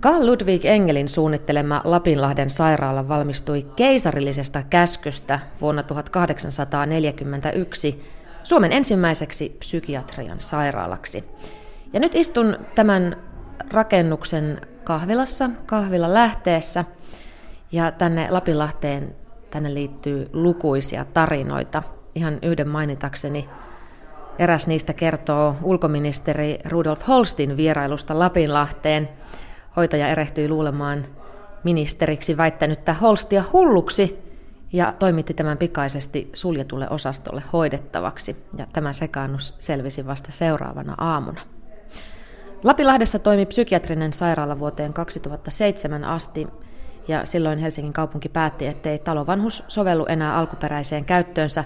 Carl Ludwig Engelin suunnittelema Lapinlahden sairaala valmistui keisarillisesta käskystä vuonna 1841 Suomen ensimmäiseksi psykiatrian sairaalaksi. Ja nyt istun tämän rakennuksen kahvilassa, kahvila lähteessä, ja tänne Lapinlahteen tänne liittyy lukuisia tarinoita. Ihan yhden mainitakseni eräs niistä kertoo ulkoministeri Rudolf Holstin vierailusta Lapinlahteen – Hoitaja erehtyi luulemaan ministeriksi väittänyttä Holstia hulluksi ja toimitti tämän pikaisesti suljetulle osastolle hoidettavaksi. Ja tämä sekaannus selvisi vasta seuraavana aamuna. Lapilahdessa toimi psykiatrinen sairaala vuoteen 2007 asti, ja silloin Helsingin kaupunki päätti, ettei talovanhus sovellu enää alkuperäiseen käyttöönsä,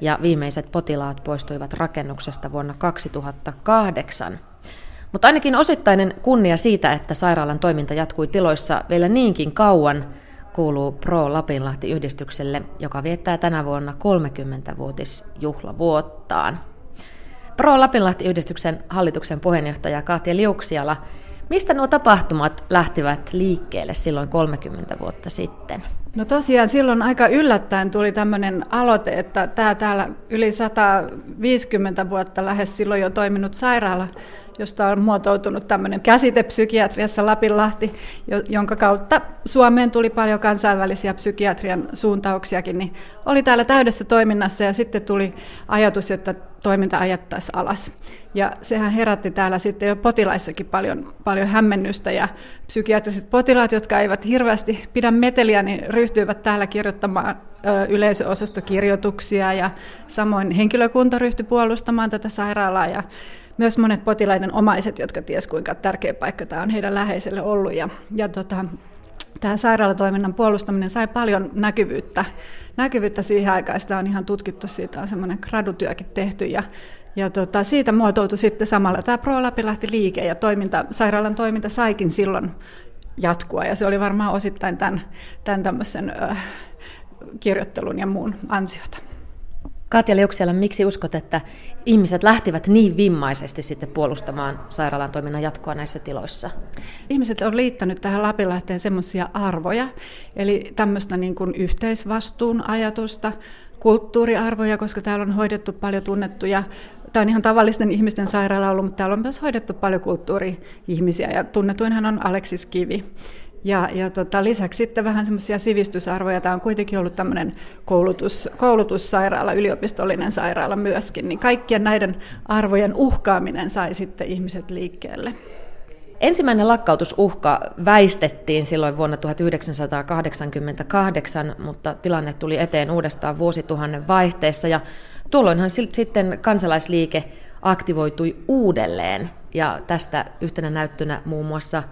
ja viimeiset potilaat poistuivat rakennuksesta vuonna 2008. Mutta ainakin osittainen kunnia siitä, että sairaalan toiminta jatkui tiloissa vielä niinkin kauan, kuuluu Pro Lapinlahti-yhdistykselle, joka viettää tänä vuonna 30-vuotisjuhlavuottaan. Pro Lapinlahti-yhdistyksen hallituksen puheenjohtaja Katja Liuksiala, mistä nuo tapahtumat lähtivät liikkeelle silloin 30 vuotta sitten? No tosiaan silloin aika yllättäen tuli tämmöinen aloite, että tämä täällä yli 150 vuotta lähes silloin jo toiminut sairaala josta on muotoutunut tämmöinen käsite psykiatriassa Lapinlahti, jonka kautta Suomeen tuli paljon kansainvälisiä psykiatrian suuntauksiakin, niin oli täällä täydessä toiminnassa ja sitten tuli ajatus, että toiminta ajattaisiin alas. Ja sehän herätti täällä sitten jo potilaissakin paljon, paljon hämmennystä ja psykiatriset potilaat, jotka eivät hirveästi pidä meteliä, niin ryhtyivät täällä kirjoittamaan yleisöosastokirjoituksia ja samoin henkilökunta ryhtyi puolustamaan tätä sairaalaa ja myös monet potilaiden omaiset, jotka ties kuinka tärkeä paikka tämä on heidän läheiselle ollut. Ja, ja tota, tämä sairaalatoiminnan puolustaminen sai paljon näkyvyyttä, näkyvyyttä siihen aikaan. Sitä on ihan tutkittu, siitä on semmoinen gradutyökin tehty. Ja, ja tota, siitä muotoutui sitten samalla tämä Pro Lapilahti liike ja toiminta, sairaalan toiminta saikin silloin jatkua. Ja se oli varmaan osittain tämän, tämän tämmöisen äh, kirjoittelun ja muun ansiota. Katja Liuksiala, miksi uskot, että ihmiset lähtivät niin vimmaisesti sitten puolustamaan sairaalan toiminnan jatkoa näissä tiloissa? Ihmiset on liittänyt tähän Lapinlahteen semmoisia arvoja, eli tämmöistä niin kuin yhteisvastuun ajatusta, kulttuuriarvoja, koska täällä on hoidettu paljon tunnettuja, tämä on ihan tavallisten ihmisten sairaala ollut, mutta täällä on myös hoidettu paljon kulttuuri-ihmisiä, ja tunnetuinhan on Aleksis Kivi. Ja, ja tota, lisäksi sitten vähän semmoisia sivistysarvoja. Tämä on kuitenkin ollut tämmöinen koulutus, koulutussairaala, yliopistollinen sairaala myöskin. Niin kaikkien näiden arvojen uhkaaminen sai sitten ihmiset liikkeelle. Ensimmäinen lakkautusuhka väistettiin silloin vuonna 1988, mutta tilanne tuli eteen uudestaan vuosituhannen vaihteessa ja tuolloinhan sitten kansalaisliike aktivoitui uudelleen ja tästä yhtenä näyttönä muun muassa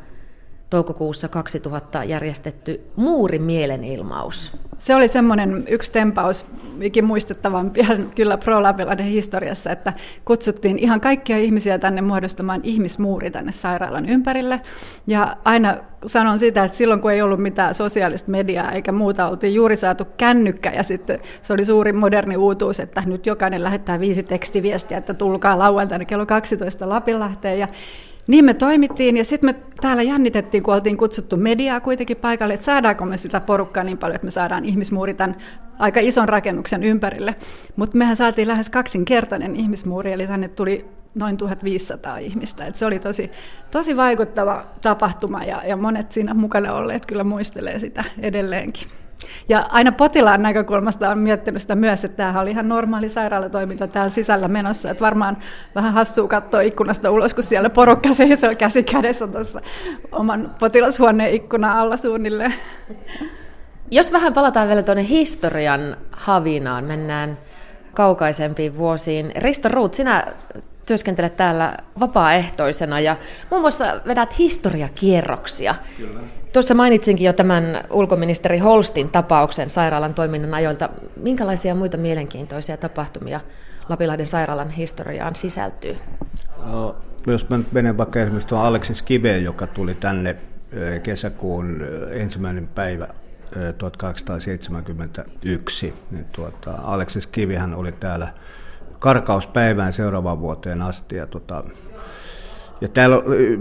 toukokuussa 2000 järjestetty muurimielenilmaus. Se oli semmoinen yksi tempaus, mikin muistettavampi kyllä Pro historiassa, että kutsuttiin ihan kaikkia ihmisiä tänne muodostamaan ihmismuuri tänne sairaalan ympärille. Ja aina sanon sitä, että silloin kun ei ollut mitään sosiaalista mediaa eikä muuta, oltiin juuri saatu kännykkä ja sitten se oli suuri moderni uutuus, että nyt jokainen lähettää viisi tekstiviestiä, että tulkaa lauantaina kello 12 Lapinlahteen. Ja niin me toimittiin ja sitten me täällä jännitettiin, kun oltiin kutsuttu mediaa kuitenkin paikalle, että saadaanko me sitä porukkaa niin paljon, että me saadaan ihmismuuri tämän aika ison rakennuksen ympärille. Mutta mehän saatiin lähes kaksinkertainen ihmismuuri, eli tänne tuli noin 1500 ihmistä. Et se oli tosi, tosi vaikuttava tapahtuma ja, ja monet siinä mukana olleet kyllä muistelee sitä edelleenkin. Ja aina potilaan näkökulmasta on miettinyt sitä myös, että tämähän oli ihan normaali sairaalatoiminta täällä sisällä menossa. Että varmaan vähän hassua katsoa ikkunasta ulos, kun siellä porukka seisoo käsi kädessä tuossa oman potilashuoneen ikkuna alla suunnilleen. Jos vähän palataan vielä tuonne historian havinaan, mennään kaukaisempiin vuosiin. Risto Ruut, sinä työskentelet täällä vapaaehtoisena ja muun muassa vedät historiakierroksia. Kyllä. Tuossa mainitsinkin jo tämän ulkoministeri Holstin tapauksen sairaalan toiminnan ajoilta. Minkälaisia muita mielenkiintoisia tapahtumia Lapilahden sairaalan historiaan sisältyy? No, jos mä nyt menen vaikka esimerkiksi tuon Aleksis Kiveen, joka tuli tänne kesäkuun ensimmäinen päivä 1871, niin tuota, Aleksis Kivihän oli täällä karkauspäivään seuraavaan vuoteen asti. Ja tuota, Ja täällä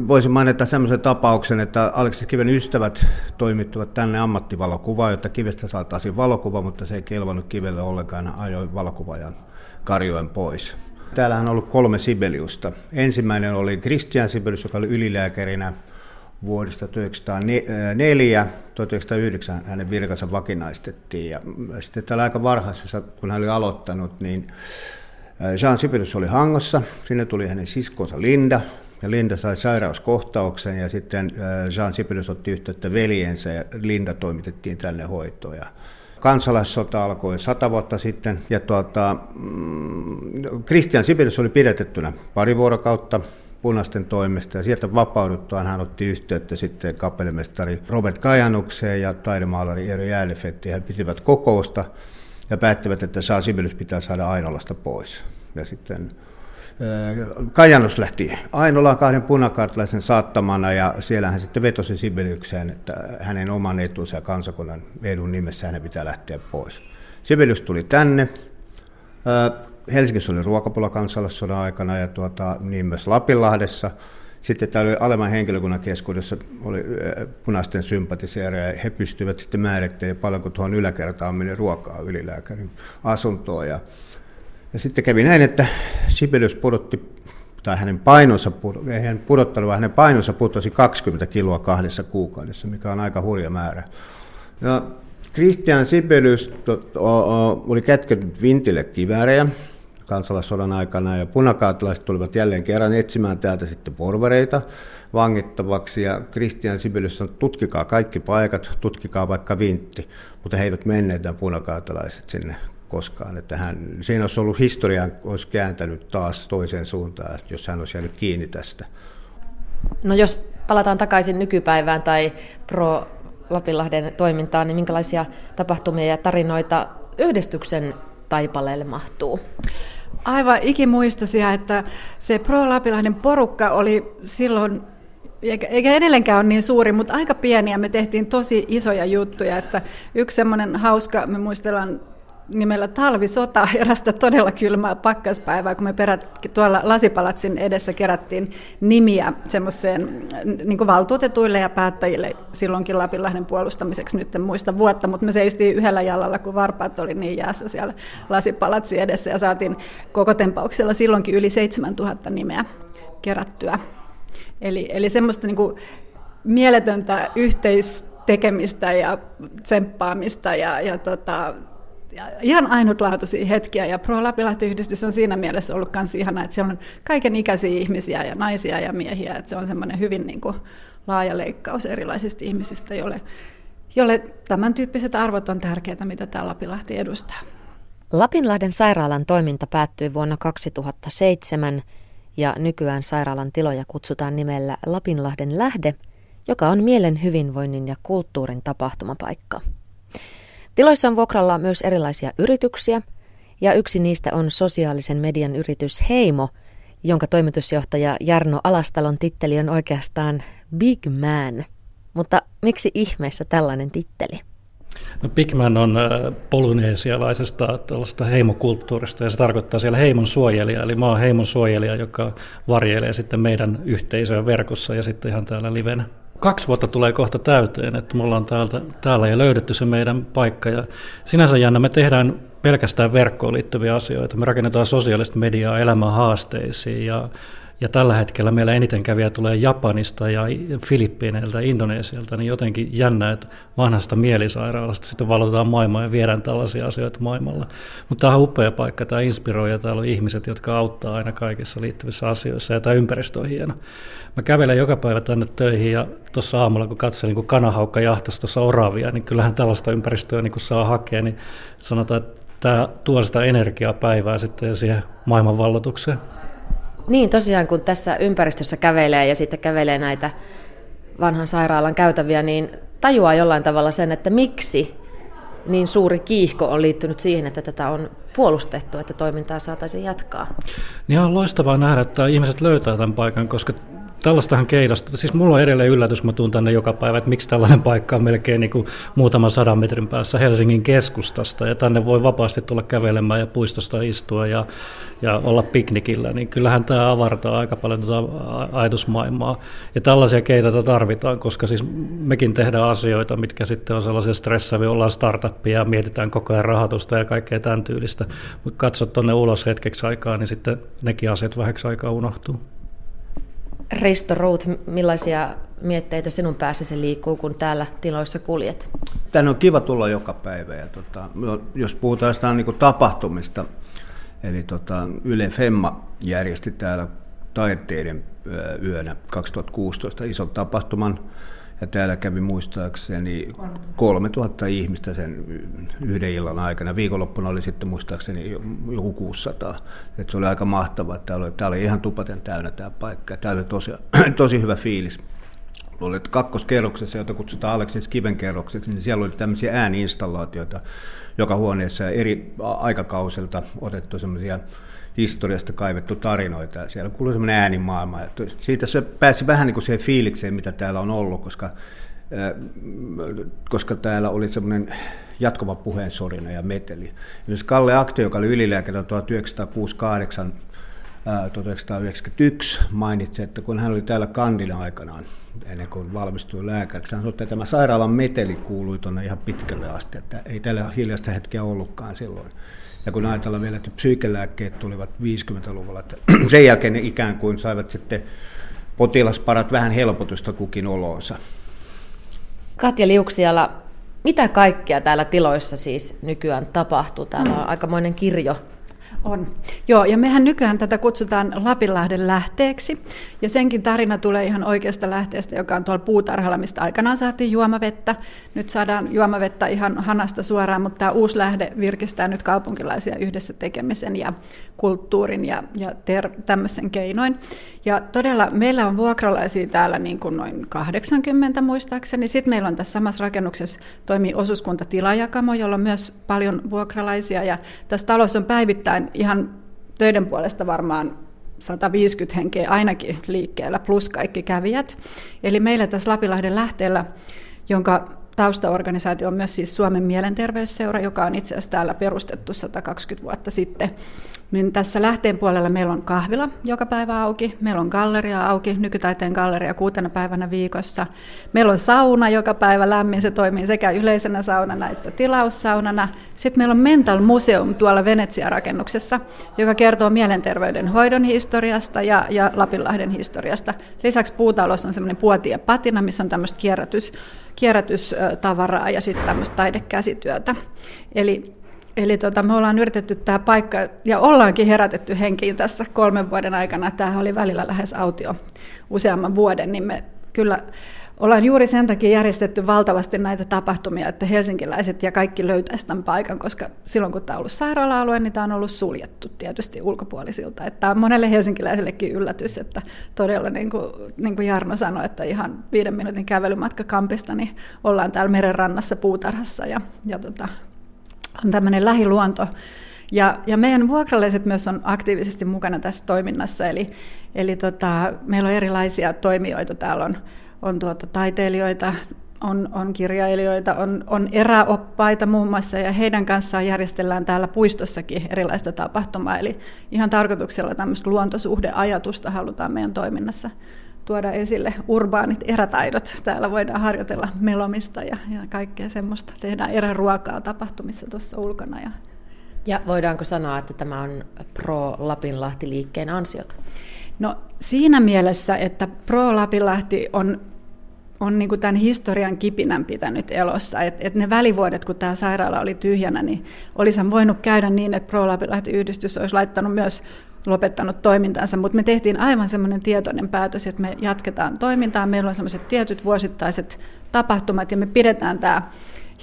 voisin mainita sellaisen tapauksen, että Aleksis Kiven ystävät toimittavat tänne ammattivalokuvaa, jotta kivestä saataisiin valokuva, mutta se ei kelvannut kivelle ollenkaan, ajoi valokuvaajan karjoen pois. Täällähän on ollut kolme Sibeliusta. Ensimmäinen oli Christian Sibelius, joka oli ylilääkärinä vuodesta 1904. 1909 hänen virkansa vakinaistettiin. Ja sitten täällä aika varhaisessa, kun hän oli aloittanut, niin Jean Sibelius oli Hangossa. Sinne tuli hänen siskonsa Linda, ja Linda sai sairauskohtauksen ja sitten Jean Sibelius otti yhteyttä veljensä ja Linda toimitettiin tänne hoitoon. Ja kansalaissota alkoi sata vuotta sitten ja tuota, mm, Christian Sibelius oli pidetettynä pari vuorokautta punaisten toimesta ja sieltä vapauduttuaan hän otti yhteyttä sitten kapellimestari Robert Kajanukseen ja taidemaalari Eero Jäälefetti. He pitivät kokousta ja päättivät, että saa Sibelius pitää saada Ainolasta pois. Ja sitten Kajanus lähti Ainolaan kahden punakartalaisen saattamana ja siellä hän sitten vetosi Sibeliukseen, että hänen oman etunsa ja kansakunnan edun nimessä hänen pitää lähteä pois. Sibelius tuli tänne. Helsingissä oli ruokapula kansallissodan aikana ja tuota, niin myös Lapinlahdessa. Sitten täällä oli alemman henkilökunnan keskuudessa oli punaisten sympatiseereja ja he pystyivät sitten määrittelemään paljonko tuohon yläkertaan meni ruokaa ylilääkärin asuntoon. Ja ja sitten kävi näin, että Sibelius pudotti, tai hänen painonsa, ei hän pudottanut, vaan hänen painonsa putosi 20 kiloa kahdessa kuukaudessa, mikä on aika hurja määrä. Ja Christian Sibelius oli kätkenyt vintille kiväärejä kansalaissodan aikana, ja punakaatilaiset tulivat jälleen kerran etsimään täältä sitten porvareita vangittavaksi, ja Christian Sibelius sanoi, tutkikaa kaikki paikat, tutkikaa vaikka vintti, mutta he eivät menneet nämä punakaatilaiset sinne koskaan. Että hän, siinä olisi ollut historian, olisi kääntänyt taas toiseen suuntaan, jos hän olisi jäänyt kiinni tästä. No jos palataan takaisin nykypäivään tai Pro Lapinlahden toimintaan, niin minkälaisia tapahtumia ja tarinoita yhdistyksen taipaleelle mahtuu? Aivan ikimuistoisia, että se Pro Lapinlahden porukka oli silloin eikä edelleenkään ole niin suuri, mutta aika pieniä. Me tehtiin tosi isoja juttuja. Että yksi semmoinen hauska, me muistellaan nimellä Talvisota, erästä todella kylmää pakkaspäivää, kun me perät, tuolla Lasipalatsin edessä kerättiin nimiä semmoiseen niin valtuutetuille ja päättäjille silloinkin Lapinlahden puolustamiseksi, nyt en muista vuotta, mutta me seistiin yhdellä jalalla, kun varpaat oli niin jäässä siellä Lasipalatsin edessä ja saatiin koko tempauksella silloinkin yli 7000 nimeä kerättyä. Eli, eli semmoista niin kuin mieletöntä yhteistekemistä ja tsemppaamista ja, ja tota, ihan ainutlaatuisia hetkiä, ja Pro Lapilahti-yhdistys on siinä mielessä ollut myös ihana, että siellä on kaiken ikäisiä ihmisiä ja naisia ja miehiä, että se on semmoinen hyvin niin kuin, laaja leikkaus erilaisista ihmisistä, jolle, jolle tämän tyyppiset arvot on tärkeitä, mitä tämä Lapilahti edustaa. Lapinlahden sairaalan toiminta päättyi vuonna 2007 ja nykyään sairaalan tiloja kutsutaan nimellä Lapinlahden lähde, joka on mielen hyvinvoinnin ja kulttuurin tapahtumapaikka. Tiloissa on vuokralla myös erilaisia yrityksiä, ja yksi niistä on sosiaalisen median yritys Heimo, jonka toimitusjohtaja Jarno Alastalon titteli on oikeastaan Big Man. Mutta miksi ihmeessä tällainen titteli? No Man on äh, polyneesialaisesta tällaista heimokulttuurista ja se tarkoittaa siellä heimon suojelija, eli oon heimon suojelija, joka varjelee sitten meidän yhteisöön verkossa ja sitten ihan täällä livenä kaksi vuotta tulee kohta täyteen, että me ollaan täältä, täällä ja löydetty se meidän paikka. Ja sinänsä jännä, me tehdään pelkästään verkkoon liittyviä asioita. Me rakennetaan sosiaalista mediaa elämän haasteisiin ja ja tällä hetkellä meillä eniten käviä tulee Japanista ja Filippiineiltä ja Indonesialta, niin jotenkin jännä, että vanhasta mielisairaalasta sitten valotetaan maailmaa ja viedään tällaisia asioita maailmalla. Mutta tämä on upea paikka, tämä inspiroi ja täällä on ihmiset, jotka auttaa aina kaikissa liittyvissä asioissa ja tämä ympäristö on hieno. Mä kävelen joka päivä tänne töihin ja tuossa aamulla, kun katselin, kun kanahaukka jahtasi tuossa oravia, niin kyllähän tällaista ympäristöä niin kun saa hakea, niin sanotaan, että tämä tuo sitä energiaa päivää sitten siihen maailmanvallotukseen. Niin, tosiaan kun tässä ympäristössä kävelee ja sitten kävelee näitä vanhan sairaalan käytäviä, niin tajuaa jollain tavalla sen, että miksi niin suuri kiihko on liittynyt siihen, että tätä on puolustettu, että toimintaa saataisiin jatkaa. Niin on loistavaa nähdä, että ihmiset löytää tämän paikan, koska tällaistahan keidasta, siis mulla on edelleen yllätys, mä tuun tänne joka päivä, että miksi tällainen paikka on melkein niin kuin muutaman sadan metrin päässä Helsingin keskustasta, ja tänne voi vapaasti tulla kävelemään ja puistosta istua ja, ja olla piknikillä, niin kyllähän tämä avartaa aika paljon tätä ajatusmaailmaa. Ja tällaisia keitä tarvitaan, koska siis mekin tehdään asioita, mitkä sitten on sellaisia stressaavia, ollaan startuppia ja mietitään koko ajan rahoitusta ja kaikkea tämän tyylistä. Mutta katsot tuonne ulos hetkeksi aikaa, niin sitten nekin asiat vähäksi aikaa unohtuu. Risto Ruut, millaisia mietteitä sinun päässäsi liikkuu, kun täällä tiloissa kuljet? Tänne on kiva tulla joka päivä. Ja tota, jos puhutaan jostain niin tapahtumista, eli tota, Yle Femma järjesti täällä taiteiden yönä 2016 ison tapahtuman, ja täällä kävi muistaakseni 3000 ihmistä sen yhden illan aikana. Viikonloppuna oli sitten muistaakseni joku 600. Et se oli aika mahtavaa. Täällä oli, täällä oli ihan tupaten täynnä tämä paikka. Täällä oli tosi, tosi hyvä fiilis. Oli kakkoskerroksessa, jota kutsutaan Aleksis Kiven kerrokseksi, niin siellä oli tämmöisiä ääniinstallaatioita joka huoneessa eri aikakausilta otettu semmoisia historiasta kaivettu tarinoita ja siellä kuului semmoinen äänimaailma. Siitä se pääsi vähän niin kuin siihen fiilikseen, mitä täällä on ollut, koska, koska täällä oli semmoinen jatkuva puheensorina ja meteli. Esimerkiksi Kalle Akte, joka oli ylilääkäri 1968 1991 mainitsi, että kun hän oli täällä kandina aikanaan, ennen kuin valmistui lääkäriksi, hän sanoi, että tämä sairaalan meteli kuului tuonne ihan pitkälle asti, että ei täällä hiljaista hetkeä ollutkaan silloin. Ja kun ajatellaan vielä, että psyykelääkkeet tulivat 50-luvulla, että sen jälkeen ne ikään kuin saivat sitten potilasparat vähän helpotusta kukin oloonsa. Katja Liuksiala, mitä kaikkea täällä tiloissa siis nykyään tapahtuu? Täällä on aikamoinen kirjo on. Joo, ja mehän nykyään tätä kutsutaan Lapinlahden lähteeksi, ja senkin tarina tulee ihan oikeasta lähteestä, joka on tuolla puutarhalla, mistä aikanaan saatiin juomavettä. Nyt saadaan juomavettä ihan hanasta suoraan, mutta tämä uusi lähde virkistää nyt kaupunkilaisia yhdessä tekemisen ja kulttuurin ja, ja ter- tämmöisen keinoin. Ja todella meillä on vuokralaisia täällä niin kuin noin 80 muistaakseni. Sitten meillä on tässä samassa rakennuksessa toimii osuuskunta Tilajakamo, jolla on myös paljon vuokralaisia. Ja tässä talossa on päivittäin ihan töiden puolesta varmaan 150 henkeä ainakin liikkeellä, plus kaikki kävijät. Eli meillä tässä Lapilahden lähteellä, jonka taustaorganisaatio on myös siis Suomen mielenterveysseura, joka on itse asiassa täällä perustettu 120 vuotta sitten. Niin tässä lähteen puolella meillä on kahvila joka päivä auki, meillä on galleria auki, nykytaiteen galleria kuutena päivänä viikossa. Meillä on sauna joka päivä lämmin, se toimii sekä yleisenä saunana että tilaussaunana. Sitten meillä on Mental Museum tuolla Venetsia-rakennuksessa, joka kertoo mielenterveyden hoidon historiasta ja, ja Lapinlahden historiasta. Lisäksi puutalossa on semmoinen puotia patina, missä on tämmöistä kierrätys, kierrätystavaraa ja sitten tämmöistä taidekäsityötä. Eli Eli tota, me ollaan yritetty tämä paikka, ja ollaankin herätetty henkiin tässä kolmen vuoden aikana. Tämä oli välillä lähes autio useamman vuoden, niin me kyllä ollaan juuri sen takia järjestetty valtavasti näitä tapahtumia, että helsinkiläiset ja kaikki löytäisivät tämän paikan, koska silloin kun tämä on ollut sairaala-alue, niin tämä on ollut suljettu tietysti ulkopuolisilta. Että tämä on monelle helsinkiläisellekin yllätys, että todella niin kuin, niin kuin Jarno sanoi, että ihan viiden minuutin kävelymatka kampista, niin ollaan täällä merenrannassa puutarhassa ja, ja tota, on tämmöinen lähiluonto. Ja, ja meidän vuokralaiset myös on aktiivisesti mukana tässä toiminnassa, eli, eli tota, meillä on erilaisia toimijoita. Täällä on, on tuota, taiteilijoita, on, on kirjailijoita, on, on eräoppaita muun muassa, ja heidän kanssaan järjestellään täällä puistossakin erilaista tapahtumaa. Eli ihan tarkoituksella tämmöistä luontosuhdeajatusta halutaan meidän toiminnassa tuoda esille urbaanit erätaidot. Täällä voidaan harjoitella melomista ja, ja kaikkea semmoista. Tehdään eräruokaa tapahtumissa tuossa ulkona. Ja, ja voidaanko sanoa, että tämä on Pro Lapinlahti-liikkeen ansiot? No siinä mielessä, että Pro Lapinlahti on on niin tämän historian kipinän pitänyt elossa. Et, et ne välivuodet, kun tämä sairaala oli tyhjänä, niin olisihan voinut käydä niin, että Pro Lapinlahti-yhdistys olisi laittanut myös lopettanut toimintansa, mutta me tehtiin aivan semmoinen tietoinen päätös, että me jatketaan toimintaa. Meillä on semmoiset tietyt vuosittaiset tapahtumat ja me pidetään tämä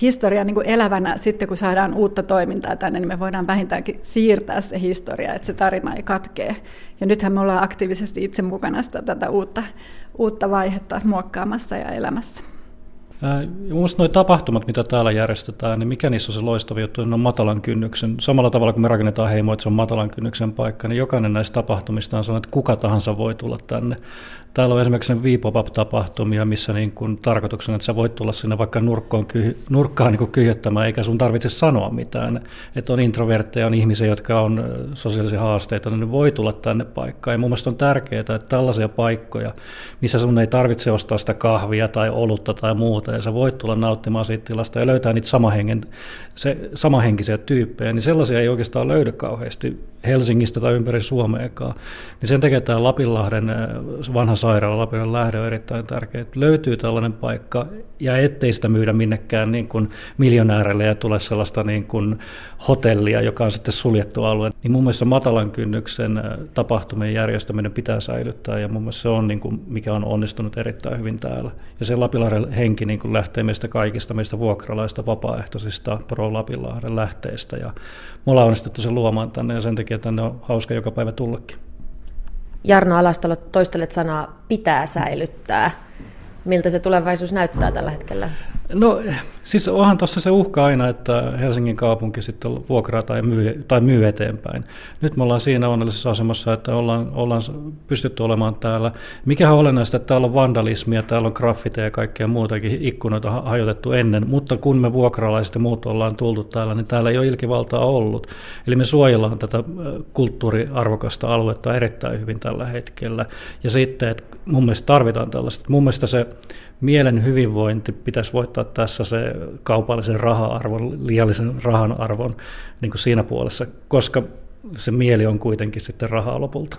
historia niin kuin elävänä sitten, kun saadaan uutta toimintaa tänne, niin me voidaan vähintäänkin siirtää se historia, että se tarina ei katkee. Ja nythän me ollaan aktiivisesti itse mukana sitä tätä uutta, uutta vaihetta muokkaamassa ja elämässä. Mielestäni nuo tapahtumat, mitä täällä järjestetään, niin mikä niissä on se loistava juttu, ne on matalan kynnyksen. Samalla tavalla kuin me rakennetaan heimo, että se on matalan kynnyksen paikka, niin jokainen näistä tapahtumista on sellainen, että kuka tahansa voi tulla tänne. Täällä on esimerkiksi ne tapahtumia missä niin kuin tarkoituksena, että sä voit tulla sinne vaikka nurkkoon, kyhy, nurkkaan niin kyhjöttämään, eikä sun tarvitse sanoa mitään. Että on introvertteja, on ihmisiä, jotka on sosiaalisia haasteita, niin ne voi tulla tänne paikkaan. Ja mun mielestä on tärkeää, että tällaisia paikkoja, missä sun ei tarvitse ostaa sitä kahvia tai olutta tai muuta, ja sä voit tulla nauttimaan siitä tilasta ja löytää niitä samahengen, se, samahenkisiä tyyppejä, niin sellaisia ei oikeastaan löydä kauheasti Helsingistä tai ympäri Suomeakaan. Niin sen takia tämä Lapinlahden vanha sairaala, Lapinlahden lähde on erittäin tärkeä. Että löytyy tällainen paikka ja ettei sitä myydä minnekään niin kuin miljonäärille ja tule sellaista niin kuin hotellia, joka on sitten suljettu alue. Niin mun mielestä matalan kynnyksen tapahtumien järjestäminen pitää säilyttää ja mun mielestä se on niin kuin, mikä on onnistunut erittäin hyvin täällä. Ja se Lapinlahden henki niin kuin lähtee meistä kaikista, meistä vuokralaista, vapaaehtoisista pro-Lapinlahden lähteistä ja me ollaan onnistuttu sen luomaan tänne ja sen takia tänne on hauska joka päivä tullakin. Jarno Alastalo, toistelet sanaa pitää säilyttää. Miltä se tulevaisuus näyttää tällä hetkellä? No siis onhan tuossa se uhka aina, että Helsingin kaupunki sitten vuokraa tai myy, tai myy eteenpäin. Nyt me ollaan siinä onnellisessa asemassa, että ollaan, ollaan pystytty olemaan täällä. Mikä on olennaista, että täällä on vandalismia, täällä on graffiteja ja kaikkea muutakin, ikkunoita hajotettu ennen, mutta kun me vuokralaiset ja muut ollaan tultu täällä, niin täällä ei ole ilkivaltaa ollut. Eli me suojellaan tätä kulttuuriarvokasta aluetta erittäin hyvin tällä hetkellä. Ja sitten, että mun mielestä tarvitaan tällaista. Mun mielestä se mielen hyvinvointi pitäisi voittaa tässä se kaupallisen raha-arvon, liiallisen rahan arvon niin kuin siinä puolessa, koska se mieli on kuitenkin sitten rahaa lopulta.